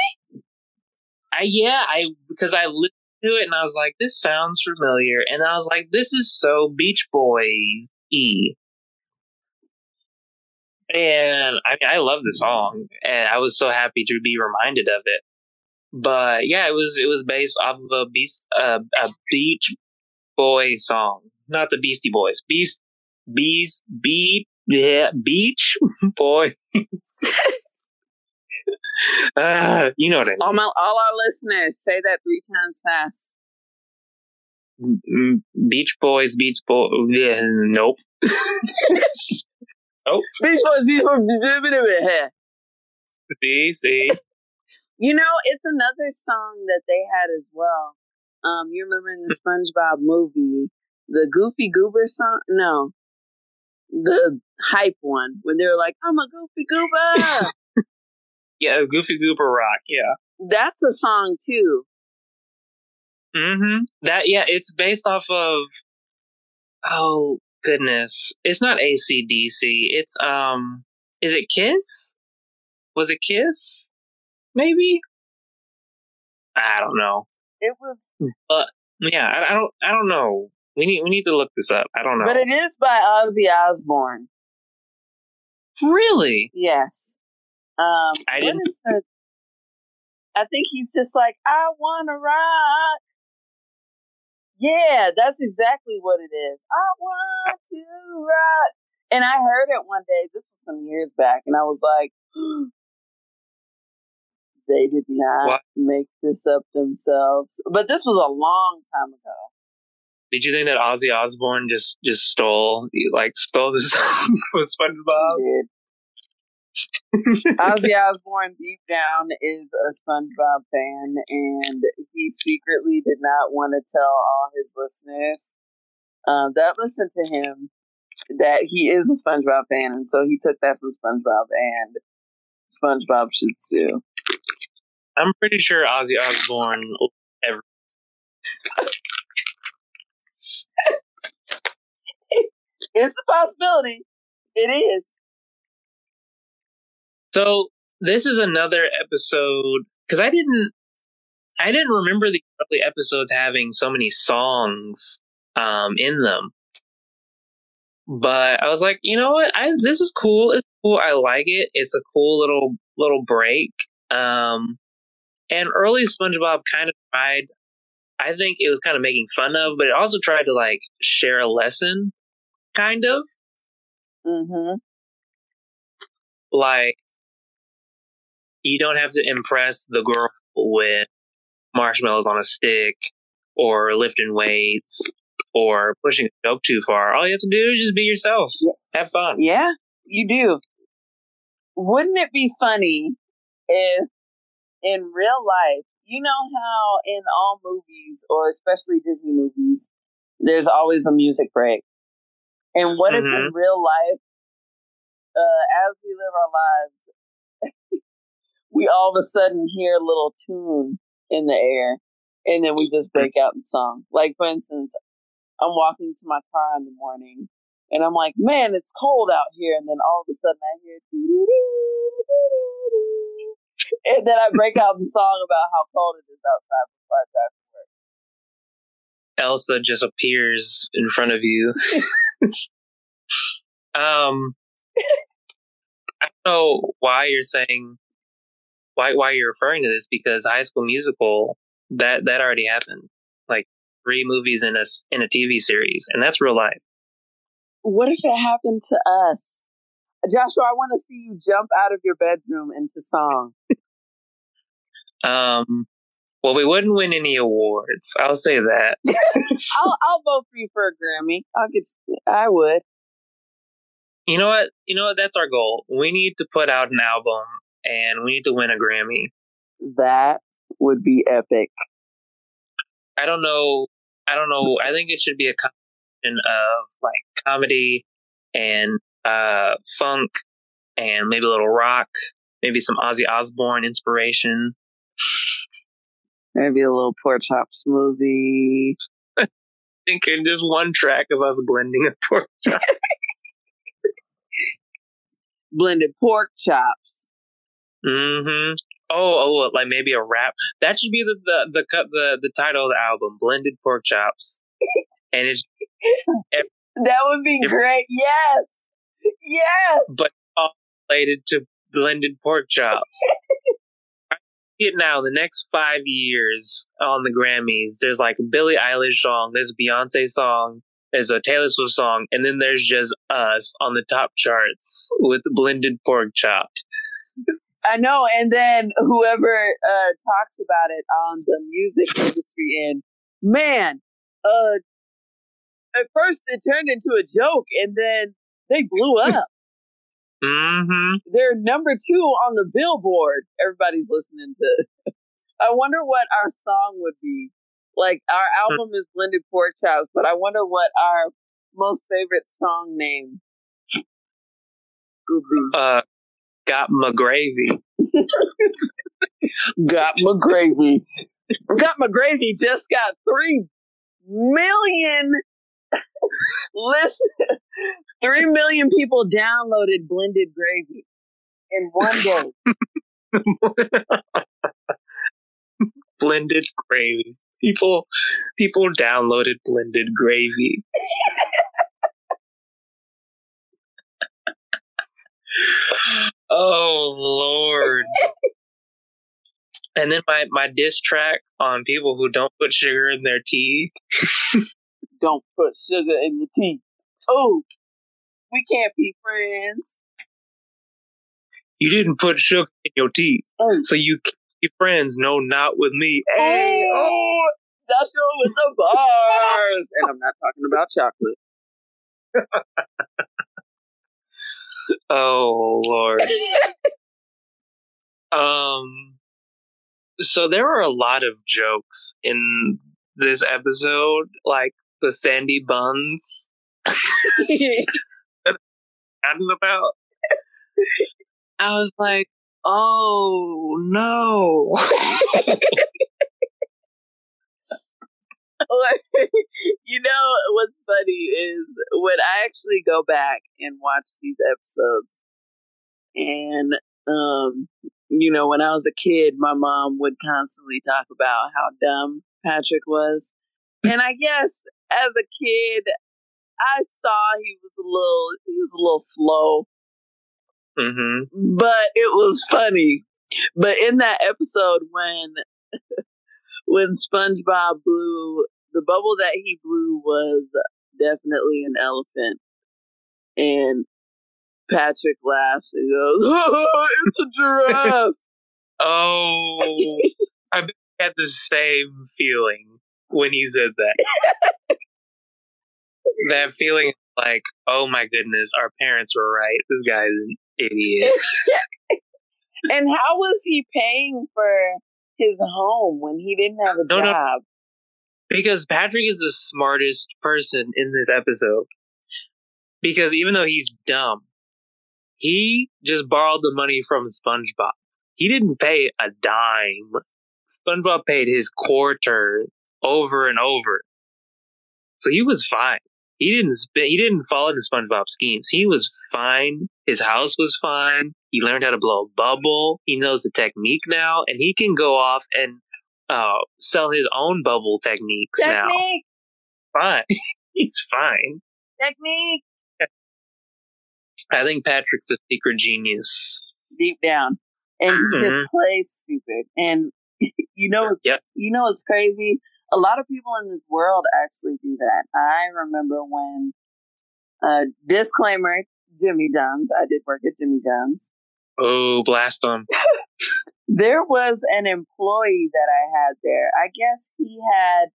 I yeah, I because I listened to it and I was like, this sounds familiar, and I was like, this is so Beach Boys e. And I mean, I love the song, and I was so happy to be reminded of it. But yeah, it was it was based off of a beast uh, a Beach Boy song, not the Beastie Boys. Beast Beast Beat yeah Beach <laughs> Boys. <laughs> uh, you know what I mean. All my all our listeners say that three times fast. Beach Boys, Beach Boy. Yeah, nope. <laughs> nope. Beach Boys, Beach Boys. See, see. You know, it's another song that they had as well. Um, you remember in the SpongeBob movie, the Goofy Goober song? No, the hype one when they were like, "I'm a Goofy Goober." <laughs> yeah, Goofy Goober Rock. Yeah, that's a song too. Mm-hmm. That yeah, it's based off of. Oh goodness, it's not ACDC. It's um, is it Kiss? Was it Kiss? Maybe. I don't know. It was. But yeah, I, I don't. I don't know. We need. We need to look this up. I don't know. But it is by Ozzy Osbourne. Really? Yes. Um, I didn't. The, I think he's just like, I want to rock. Yeah, that's exactly what it is. I want to rock. And I heard it one day, this was some years back, and I was like, <gasps> they did not what? make this up themselves. But this was a long time ago. Did you think that Ozzy Osbourne just just stole like stole the <laughs> song from SpongeBob? <laughs> Ozzy Osbourne deep down is a SpongeBob fan, and he secretly did not want to tell all his listeners uh, that listen to him that he is a SpongeBob fan, and so he took that from SpongeBob, and SpongeBob should sue. I'm pretty sure Ozzy Osbourne ever. It's a possibility. It is. So this is another episode because I didn't, I didn't remember the early episodes having so many songs um, in them. But I was like, you know what? I this is cool. It's cool. I like it. It's a cool little little break. Um, and early SpongeBob kind of tried. I think it was kind of making fun of, but it also tried to like share a lesson, kind of. Mm-hmm. Like you don't have to impress the girl with marshmallows on a stick or lifting weights or pushing a joke too far. All you have to do is just be yourself. Yeah. Have fun. Yeah, you do. Wouldn't it be funny if in real life, you know how in all movies or especially Disney movies, there's always a music break. And what mm-hmm. if in mm-hmm. real life, uh, as we live our lives, <laughs> we all of a sudden hear a little tune in the air and then we just break out in song. Like for instance, I'm walking to my car in the morning and I'm like, man, it's cold out here. And then all of a sudden I hear, <laughs> and then I break out in song about how cold it is outside before I drive. Elsa just appears in front of you. <laughs> um, I don't know why you're saying why why you're referring to this because High School Musical that that already happened. Like three movies in a in a TV series, and that's real life. What if it happened to us? Joshua, I want to see you jump out of your bedroom into song. um, well, we wouldn't win any awards. I'll say that. <laughs> I'll I'll vote for you for a Grammy. I'll get. I would. You know what? You know what? That's our goal. We need to put out an album and we need to win a Grammy. That would be epic. I don't know. I don't know. I think it should be a combination of like comedy and uh, funk and maybe a little rock, maybe some Ozzy Osbourne inspiration. Maybe a little pork chop smoothie. <laughs> Thinking just one track of us blending a pork <laughs> chop. Blended pork chops. Mm-hmm. Oh, oh, like maybe a rap. That should be the the the the, the, the title of the album, "Blended Pork Chops," <laughs> and it's that would be great. Yes, yes. But uh, related to blended pork chops. It now the next five years on the Grammys, there's like a Billie Eilish song, there's a Beyonce song, there's a Taylor Swift song, and then there's just us on the top charts with blended pork chop. I know, and then whoever uh, talks about it on the music industry and man, uh, at first it turned into a joke, and then they blew up. Mm-hmm. They're number two on the Billboard. Everybody's listening to. <laughs> I wonder what our song would be. Like our album is blended pork chops, but I wonder what our most favorite song name would be. Uh, got my gravy. <laughs> got my gravy. got my gravy. Just got three million listen. Three million people downloaded blended gravy in one day. <laughs> blended gravy. People, people downloaded blended gravy. <laughs> oh Lord. and then my, my diss track on people who don't put sugar in their tea. <laughs> don't put sugar in your tea. Oh, we can't be friends. You didn't put sugar in your tea, oh. so you can't be friends. No, not with me. Hey, oh, Joshua with the bars, and I'm not talking about chocolate. <laughs> oh Lord. <laughs> um. So there were a lot of jokes in this episode, like the sandy buns. <laughs> about. I was like, oh no. <laughs> you know what's funny is when I actually go back and watch these episodes, and um, you know, when I was a kid, my mom would constantly talk about how dumb Patrick was, and I guess as a kid, I saw he was a little he was a little slow. Mm-hmm. But it was funny. But in that episode when <laughs> when SpongeBob blew the bubble that he blew was definitely an elephant. And Patrick laughs and goes, <laughs> oh, "It's a <laughs> giraffe." oh, I had the same feeling when he said that <laughs> that feeling like, oh my goodness, our parents were right. This guy's an idiot. <laughs> and how was he paying for his home when he didn't have a no, job? No. Because Patrick is the smartest person in this episode. Because even though he's dumb, he just borrowed the money from SpongeBob. He didn't pay a dime. SpongeBob paid his quarter over and over. So he was fine. He didn't spend, he didn't fall into SpongeBob schemes. He was fine. His house was fine. He learned how to blow a bubble. He knows the technique now, and he can go off and uh, sell his own bubble techniques technique. now. Fine. <laughs> He's fine. Technique. I think Patrick's a secret genius. Deep down. And he just mm-hmm. plays stupid. And <laughs> you know, yep. you know, it's crazy a lot of people in this world actually do that. I remember when, uh, disclaimer, Jimmy John's. I did work at Jimmy John's. Oh, blast them. <laughs> there was an employee that I had there. I guess he had,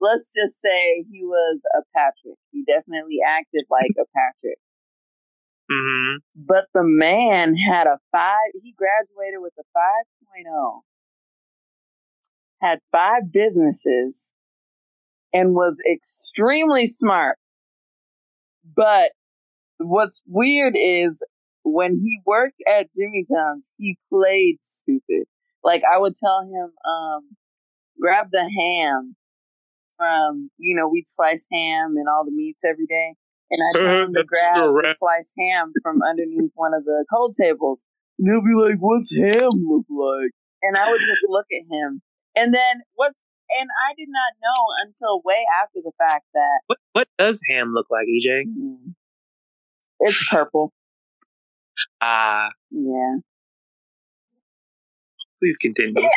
let's just say he was a Patrick. He definitely acted like a Patrick. Mm-hmm. But the man had a five, he graduated with a 5.0 had five businesses and was extremely smart. But what's weird is when he worked at Jimmy John's, he played stupid. Like I would tell him, um, grab the ham from, you know, we'd slice ham and all the meats every day. And I tell him to <laughs> grab the sliced ham from underneath one of the cold tables. And he'll be like, what's ham look like? And I would just look at him and then what? And I did not know until way after the fact that what what does ham look like, EJ? It's purple. Ah, Yeah. please continue. <laughs>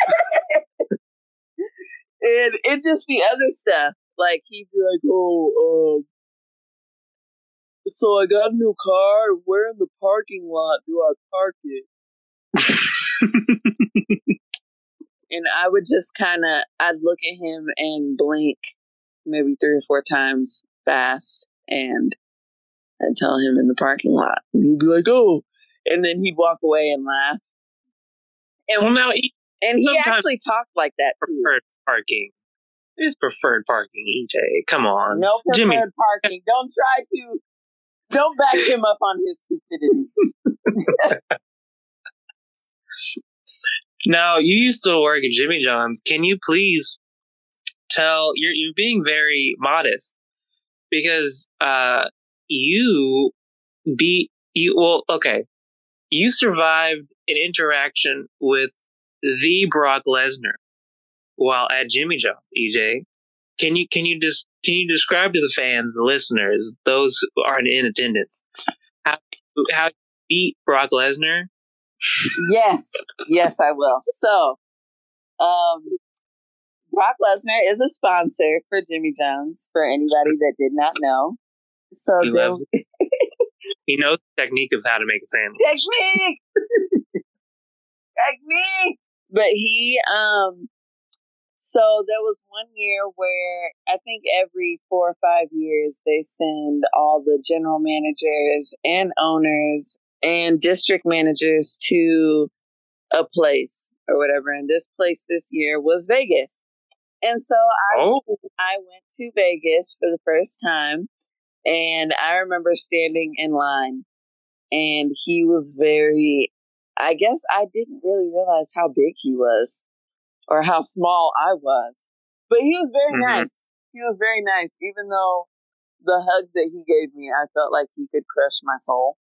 And it just be other stuff. Like he'd be like, "Oh, um, so I got a new car. Where in the parking lot do I park it?" <laughs> And I would just kind of, I'd look at him and blink maybe three or four times fast, and I'd tell him in the parking lot. And he'd be like, "Oh," and then he'd walk away and laugh. And, well, now he And he actually talked like that too. preferred parking. It's preferred parking, EJ. Come on. No preferred Jimmy. parking. Don't try to. Don't back him up on his stupidity. <laughs> Now, you used to work at Jimmy John's. Can you please tell you're you're being very modest because uh you be you well okay. You survived an interaction with the Brock Lesnar while at Jimmy John's, EJ. Can you can you just can you describe to the fans, the listeners, those who aren't in attendance, how how you beat Brock Lesnar? Yes, yes, I will. So, um, Brock Lesnar is a sponsor for Jimmy John's. For anybody that did not know, so He there loves He knows the technique of how to make a sandwich. technique, <laughs> technique. But he, um, so there was one year where I think every four or five years they send all the general managers and owners and district managers to a place or whatever. And this place this year was Vegas. And so I Oh, I went to Vegas for the first time and I remember standing in line and he was very I guess I didn't really realize how big he was or how small I was. But he was very Mhm. nice. He was very nice even though the hug that he gave me I felt like he could crush my soul.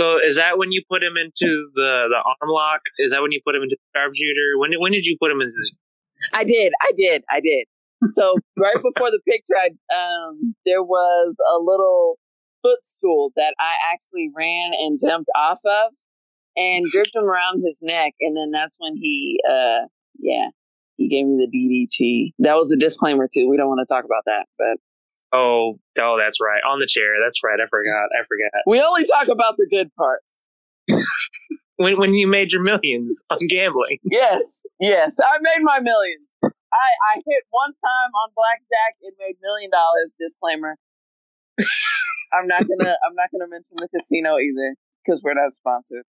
So is that when you put him into the the arm lock? Is that when you put him into the sharpshooter? When when did you put him into? The, I did. I did. I did. So <laughs> right before the picture, I, um, there was a little footstool that I actually ran and jumped off of and <laughs> gripped him around his neck. And then that's when he, uh, yeah, he gave me the DDT. That was a disclaimer too. We don't want to talk about that, but oh, oh, that's right. On the chair. That's right. I forgot. I forgot. we only talk about the good parts. When when you made your millions on gambling. Yes, yes, I made my millions. I, I hit one time on blackjack and made million dollars. Disclaimer. I'm not gonna <laughs> I'm not gonna mention the casino either because we're not sponsored.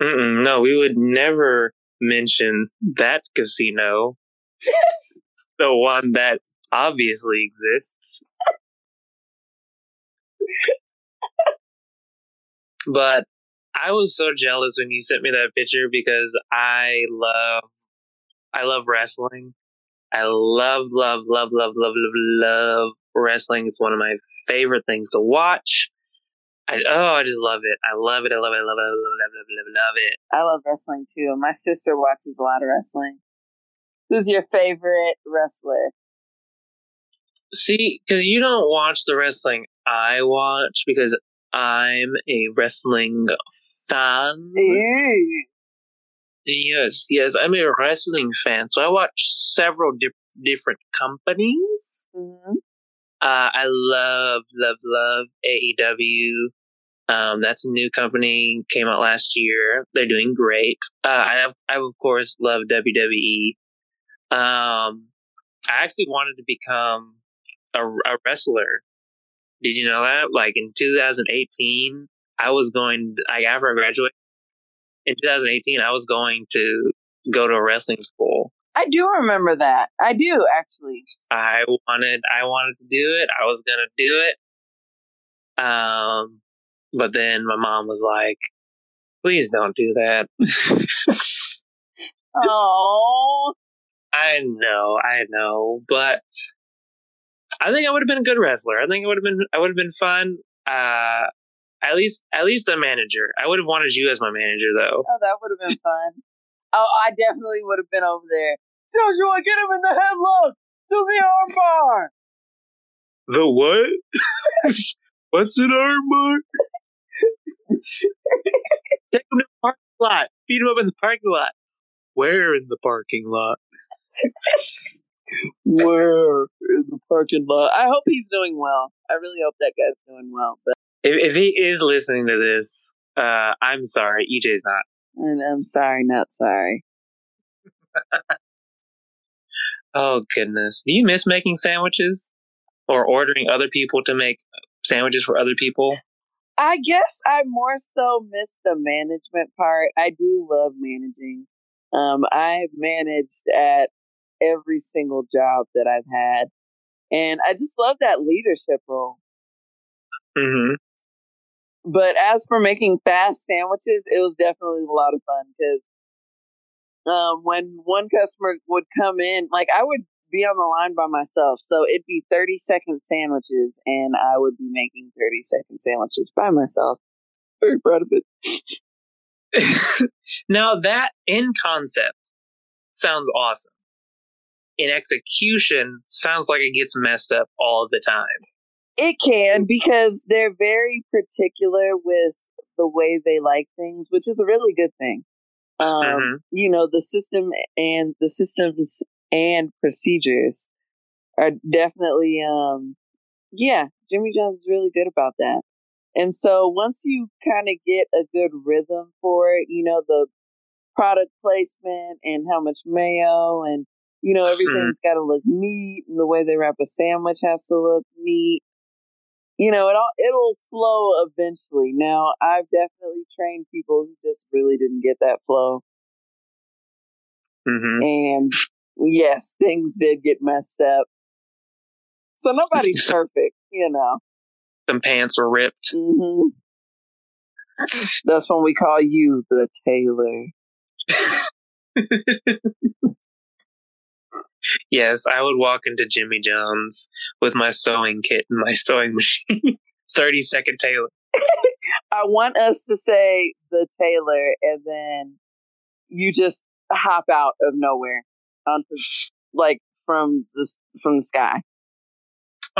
Mm-mm, no, we would never mention that casino. <laughs> the one that obviously exists. but I was so jealous when you sent me that picture because I love I love wrestling. I love love love love love love love wrestling. It's one of my favorite things to watch. I oh, I just love it. I love it. I love it. I love it. I love it. I love it. I love. Love it. I love wrestling too. My sister watches a lot of wrestling. Who's your favorite wrestler? See, because you don't watch the wrestling I watch because I'm a wrestling fan. Yes, yes, I'm a wrestling fan. So I watch several di- different companies. Mhm. Uh, I love, love, love AEW. Um, that's a new company, came out last year. They're doing great. Uh, I, have, I of course love WWE. Um, I actually wanted to become a, a wrestler. Did you know that? Like in 2018, I was going, like after I graduated, in 2018, I was going to go to a wrestling school. I do remember that. I do actually. I wanted I wanted to do it. I was gonna do it. Um but then my mom was like, please don't do that. <laughs> Oh, I know, I know. But I think I would have been a good wrestler. I think it would have been I would have been fun. Uh at least at least a manager. I would have wanted you as my manager though. oh, that would have been fun. Oh, I definitely would have been over there. Joshua, get him in the headlock. Do the armbar. The what? <laughs> What's an aardvark? <laughs> Take him to the parking lot. Beat him up in the parking lot. Where in the parking lot? <laughs> Where in the parking lot? I hope he's doing well. I really hope that guy's doing well. But If, if he is listening to this, uh, I'm sorry. EJ's not. and I'm sorry, not sorry. <laughs> Oh goodness. Do you miss making sandwiches or ordering other people to make sandwiches for other people? I guess I more so miss the management part. I do love managing. Um, I've managed at every single job that I've had, and I just love that leadership role. hmm But as for making fast sandwiches, it was definitely a lot of fun because um, when one customer would come in, like I would be on the line by myself, so it'd be thirty second sandwiches, and I would be making thirty second sandwiches by myself. Very proud of it. <laughs> now that in concept sounds awesome. In execution, sounds like it gets messed up all the time. It can because they're very particular with the way they like things, which is a really good thing. Um, Mhm. You know, the system and the systems and procedures are definitely, um, yeah, Jimmy John's is really good about that. And so once you kind of get a good rhythm for it, you know, the product placement and how much mayo and, you know, everything's got to look neat and the way they wrap a sandwich has to look neat you know, it all it'll flow eventually. Now, I've definitely trained people who just really didn't get that flow, hmm and yes, things did get messed up. So nobody's <laughs> perfect, you know. Some pants were ripped. hmm That's when we call you the tailor. <laughs> Yes, I would walk into Jimmy John's with my sewing kit and my <laughs> sewing machine. 30 second tailor. <laughs> I want us to say the tailor, and then you just hop out of nowhere onto like from the from the sky.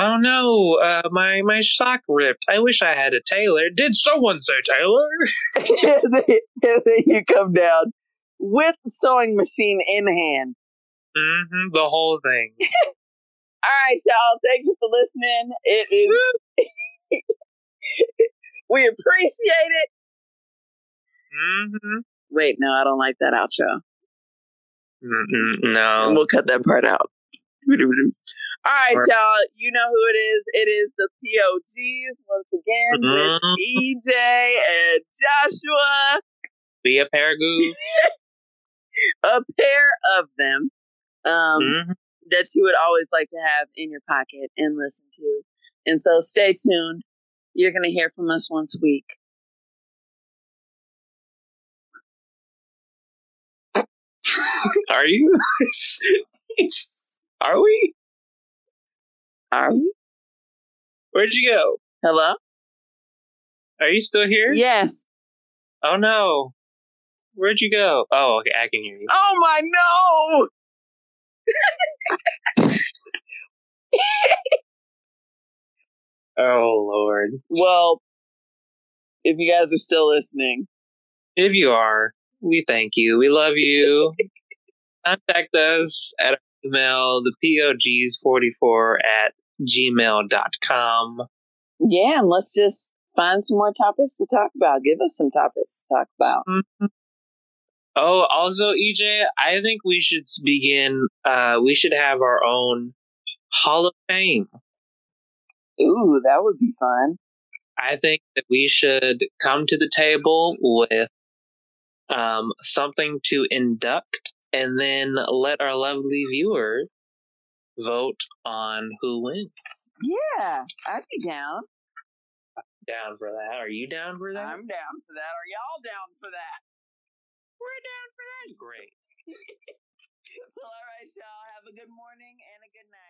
Oh no, uh, my, my sock ripped. I wish I had a tailor. Did someone say tailor? <laughs> and, then, and then you come down with the sewing machine in hand. Hmm the whole thing. <laughs> All right, y'all. Thank you for listening. It is. <laughs> we appreciate it. hmm Wait, no, I don't like that outro. Mm-mm, no. We'll cut that part out. <laughs> All right, y'all. You know who it is. It is the POGs once again Mhm. with EJ and Joshua. Be a paragoon. A pair of them. Um, Mhm. that you would always like to have in your pocket and listen to. And so stay tuned. You're going to hear from us once a week. <laughs> Are you? <laughs> Are we? Are we? Where'd you go? Hello? Are you still here? Yes. Oh no. Where'd you go? Oh, okay, I can hear you. Oh my no! <laughs> Oh lord. Well, if you guys are still listening, If you are, we thank you. We love you. <laughs> Contact us at our email, the POGs44 at gmail.com. yeah, and let's just find some more topics to talk about. Give us some topics to talk about. Mm-hmm. Oh, also, EJ, I think we should begin, uh, we should have our own Hall of Fame. Ooh, that would be fun. I think that we should come to the table with um, something to induct and then let our lovely viewers vote on who wins. Yeah, I'd be down. Down for that? Are you down for that? I'm down for that. Are y'all down for that? We're down for that. Great. well, <laughs> all right, y'all. Have a good morning and a good night.